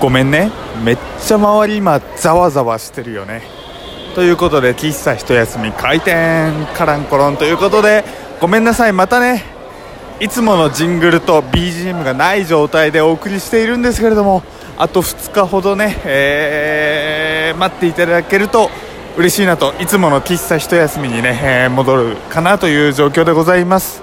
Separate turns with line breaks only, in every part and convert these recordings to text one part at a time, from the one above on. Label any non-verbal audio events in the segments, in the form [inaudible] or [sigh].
ごめんね。めっちゃ周り今ざわざわしてるよね。ということで喫茶一休み開店カランコロンということでごめんなさいまたね。いつものジングルと BGM がない状態でお送りしているんですけれどもあと2日ほどね、えー、待っていただけると嬉しいなといつもの喫茶一休みにね、えー、戻るかなという状況でございます、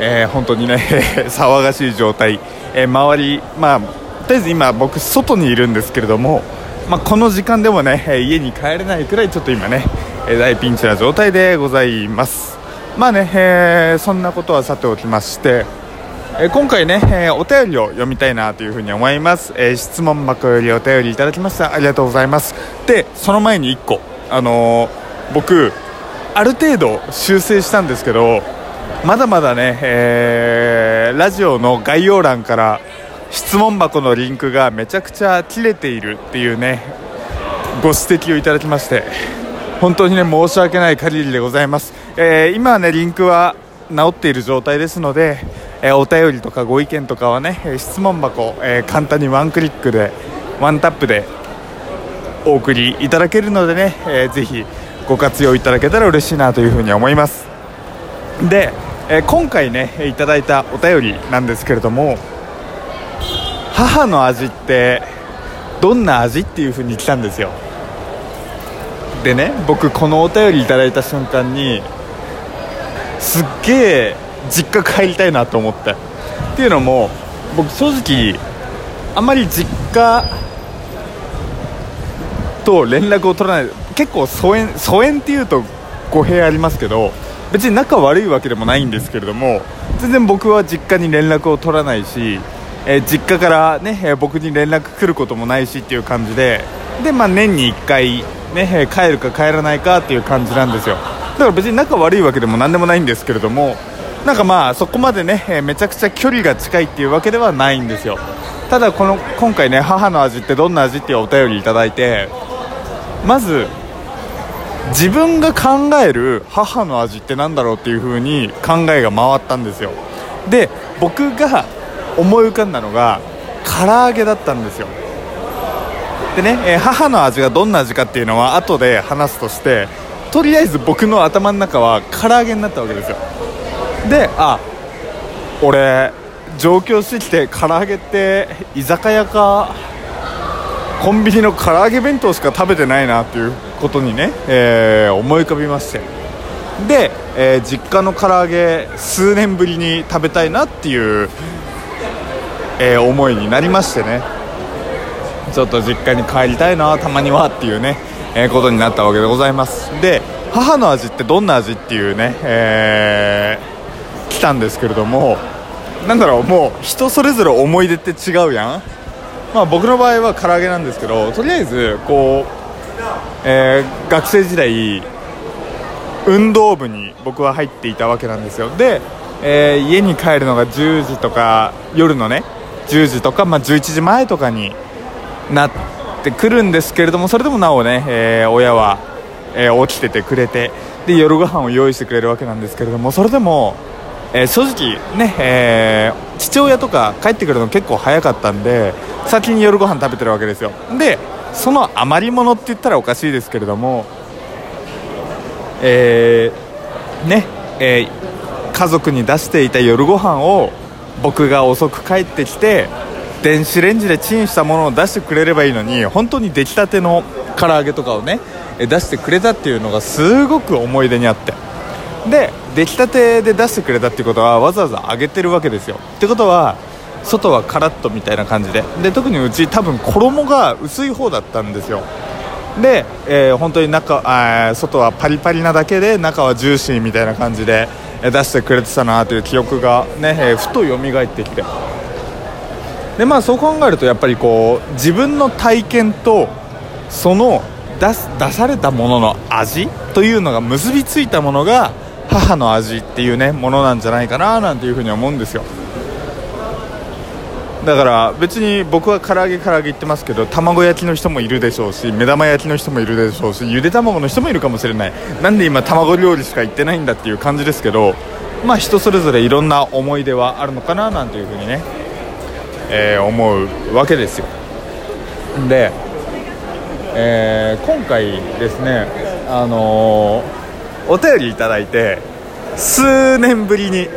えー、本当にね [laughs] 騒がしい状態、え周りまあとりあえず今僕外にいるんですけれどもまあ、この時間でもね家に帰れないくらいちょっと今ね大ピンチな状態でございます。まあね、えー、そんなことはさておきましてえ今回ね、え、お便りを読みたいなというふうに思います、え、質問箱よりお便りいただきました。ありがとうございます。でその前に1個。あのー、僕ある程度修正したんですけどまだまだね、えラジオの概要欄から質問箱のリンクがめちゃくちゃ切れているっていうねご指摘をいただきまして本当にね申し訳ない限りでございます、えー、今はねリンクは直っている状態ですので、えー、お便りとかご意見とかはね質問箱、えー、簡単にワンクリックでワンタップでお送りいただけるのでね、えー、ぜひご活用いただけたら嬉しいなというふうに思います。で、え今回ねいただいたお便りなんですけれども母の味ってどんな味っていう風に来たんですよ。でね僕このお便りいただいた瞬間にすっげえ実家帰りたいなと思ってっていうのも僕正直あんまり実家と連絡を取らない。結構疎遠疎遠っていうと語弊ありますけど別に仲悪いわけでもないんですけれども全然僕は実家に連絡を取らないしえ、実家からね、え、僕に連絡来ることもないしっていう感じでで、まあ、年に1回、ね、帰るか帰らないかっていう感じなんですよ。だから別に仲悪いわけでも何でもないんですけれどもなんかまあそこまでね、めちゃくちゃ距離が近いっていうわけではないんですよ。ただこの今回ね母の味ってどんな味っていうお便りいいてまず自分が考える母の味って何だろうっていう風に考えが回ったんですよ。で僕が思い浮かんだのが唐揚げだったんですよ。でね、えー、母の味がどんな味かっていうのは後で話すとしてとりあえず僕の頭の中は唐揚げになったわけですよ。であ俺上京してきて唐揚げって居酒屋かコンビニの唐揚げ弁当しか食べてないなっていうことにね、えー、思い浮かびまして。で、えー、実家の唐揚げ数年ぶりに食べたいなっていうえー、思いになりましてね。ちょっと実家に帰りたいなたまにはっていうね、えー、ことになったわけでございます。で母の味ってどんな味っていうね、えー、来たんですけれどもなんだろうもう人それぞれ思い出って違うやん。まあ僕の場合は唐揚げなんですけどとりあえずこう、えー、学生時代運動部に僕は入っていたわけなんですよ。で、えー、家に帰るのが10時とか夜のね10時とか、まあ、11時前とかになってくるんですけれどもそれでもなおね、えー、親は、えー、起きててくれてで夜ご飯を用意してくれるわけなんですけれどもそれでも、えー、正直ね、え父親とか帰ってくるの結構早かったんで先に夜ご飯食べてるわけですよ。でその余り物って言ったらおかしいですけれどもえねえ家族に出していた夜ご飯を僕が遅く帰ってきて電子レンジでチンしたものを出してくれればいいのに本当に出来たての唐揚げとかをね出してくれたっていうのがすごく思い出にあって。で出来たてで出してくれたっていうことはわざわざ揚げてるわけですよ。ってことは外はカラッとみたいな感じで。で特にうち多分衣が薄い方だったんですよ。で、えー、本当に中あ外はパリパリなだけで中はジューシーみたいな感じで出してくれてたなという記憶がね、えー、ふと蘇ってきて。でまあそう考えるとやっぱりこう自分の体験とその出す出されたものの味というのが結びついたものが母の味っていうねものなんじゃないかななんていうふうに思うんですよ。だから別に僕は唐揚げ唐揚げ言ってますけど卵焼きの人もいるでしょうし目玉焼きの人もいるでしょうしゆで卵の人もいるかもしれない。なんで今卵料理しか言ってないんだっていう感じですけどまあ人それぞれいろんな思い出はあるのかななんていうふうにね、えー、思うわけですよ。で、えー今回ですねあのーお便りいただいて数年ぶりに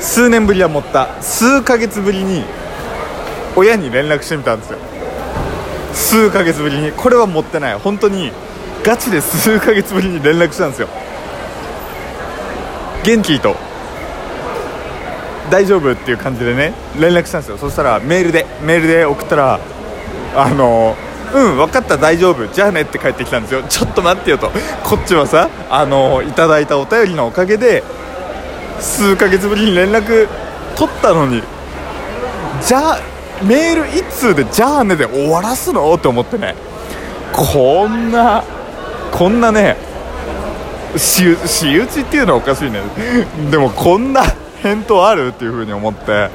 数年ぶりは持った数ヶ月ぶりに親に連絡してみたんですよ。数ヶ月ぶりに。これは持ってない。本当にガチで数ヶ月ぶりに連絡したんですよ。元気と大丈夫っていう感じでね連絡したんですよ。そしたらメールでメールで送ったらあのうん分かった大丈夫。じゃあねって帰ってきたんですよ。ちょっと待ってよと。こっちはさあのいただいたお便りのおかげで数ヶ月ぶりに連絡取ったのに。じゃあメール1通でじゃあねで終わらすの？って思ってね。こんなこんなね仕打仕打ちっていうのはおかしいね。でもこんな返答あるっていう風に思って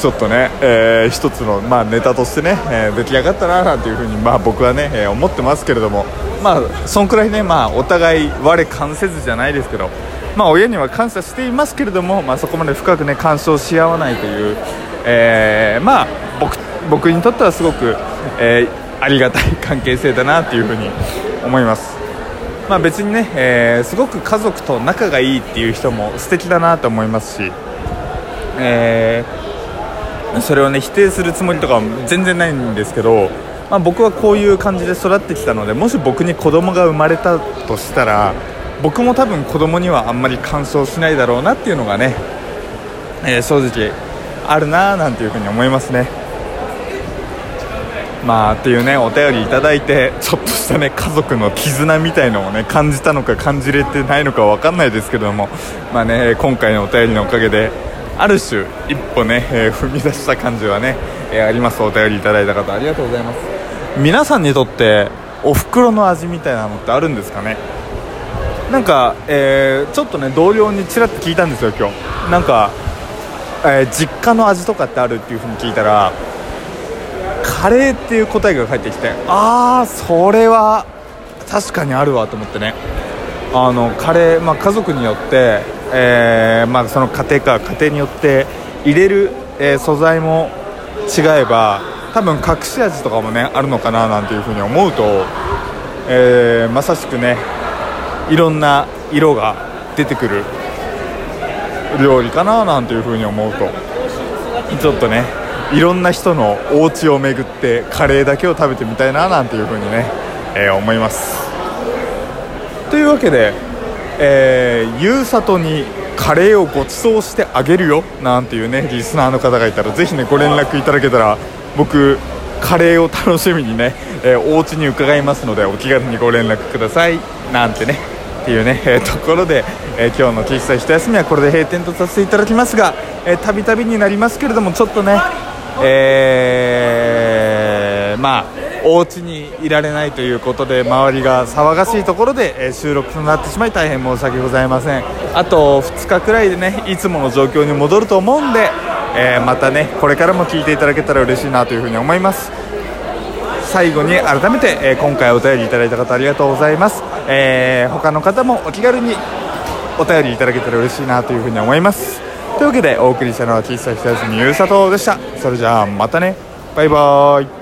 ちょっとね、えー一つの、まあ、ネタとしてね、えー出来上がったななんていう風に、まあ、僕はね、えー思ってますけれども、まあ、そんくらいね、まあ、お互い我関せずじゃないですけど、まあ、親には感謝していますけれども、まあ、そこまで深くね干渉し合わないという、えーまあ、僕にとってはすごく、えーありがたい関係性だなっていう風に思います。まあ、別にね、えーすごく家族と仲がいいっていう人も素敵だなと思いますし、えーそれをね否定するつもりとかは全然ないんですけど、まあ、僕はこういう感じで育ってきたのでもし僕に子供が生まれたとしたら僕も多分子供にはあんまり干渉しないだろうなっていうのがね、えー正直あるなーなんていうふうに思いますね。まあっていうねお便りいただいてちょっとしたね家族の絆みたいのをね感じたのか感じれてないのかわかんないですけどもまあね今回のお便りのおかげである種一歩ね、えー踏み出した感じはね、えーあります。お便りいただいた方ありがとうございます。皆さんにとってお袋の味みたいなのってあるんですかね？なんか、えーちょっとね同僚にちらっと聞いたんですよ今日。なんか、え実家の味とかってあるっていう風に聞いたらカレーっていう答えが返ってきてああそれは確かにあるわと思ってね。あのカレー、まあ、家族によって、えーまあ、その家庭か家庭によって入れる、えー素材も違えば多分隠し味とかもねあるのかななんていうふうに思うと、えーまさしくねいろんな色が出てくる料理かななんていうふうに思うと。ちょっとねいろんな人のお家を巡ってカレーだけを食べてみたいななんていうふうにね、えー思います。というわけで、えー、ゆうさとにカレーをご馳走してあげるよなんていうねリスナーの方がいたらぜひねご連絡いただけたら僕カレーを楽しみにね、えーお家に伺いますのでお気軽にご連絡くださいなんてねっていうね、えーところで、えー今日の喫茶一休みはこれで閉店とさせていただきますがたびたびになりますけれどもちょっとねえーまあお家にいられないということで周りが騒がしいところで、収録となってしまい大変申し訳ございません。あと2日くらいでねいつもの状況に戻ると思うんで、えーまたねこれからも聞いていただけたら嬉しいなというふうに思います。最後に改めて、えー今回お便りいただいた方ありがとうございます、えー他の方もお気軽にお便りいただけたら嬉しいなというふうに思います。というわけでお送りしたのは小さい人休みゆうさとでした。それじゃあまたね。バイバーイ。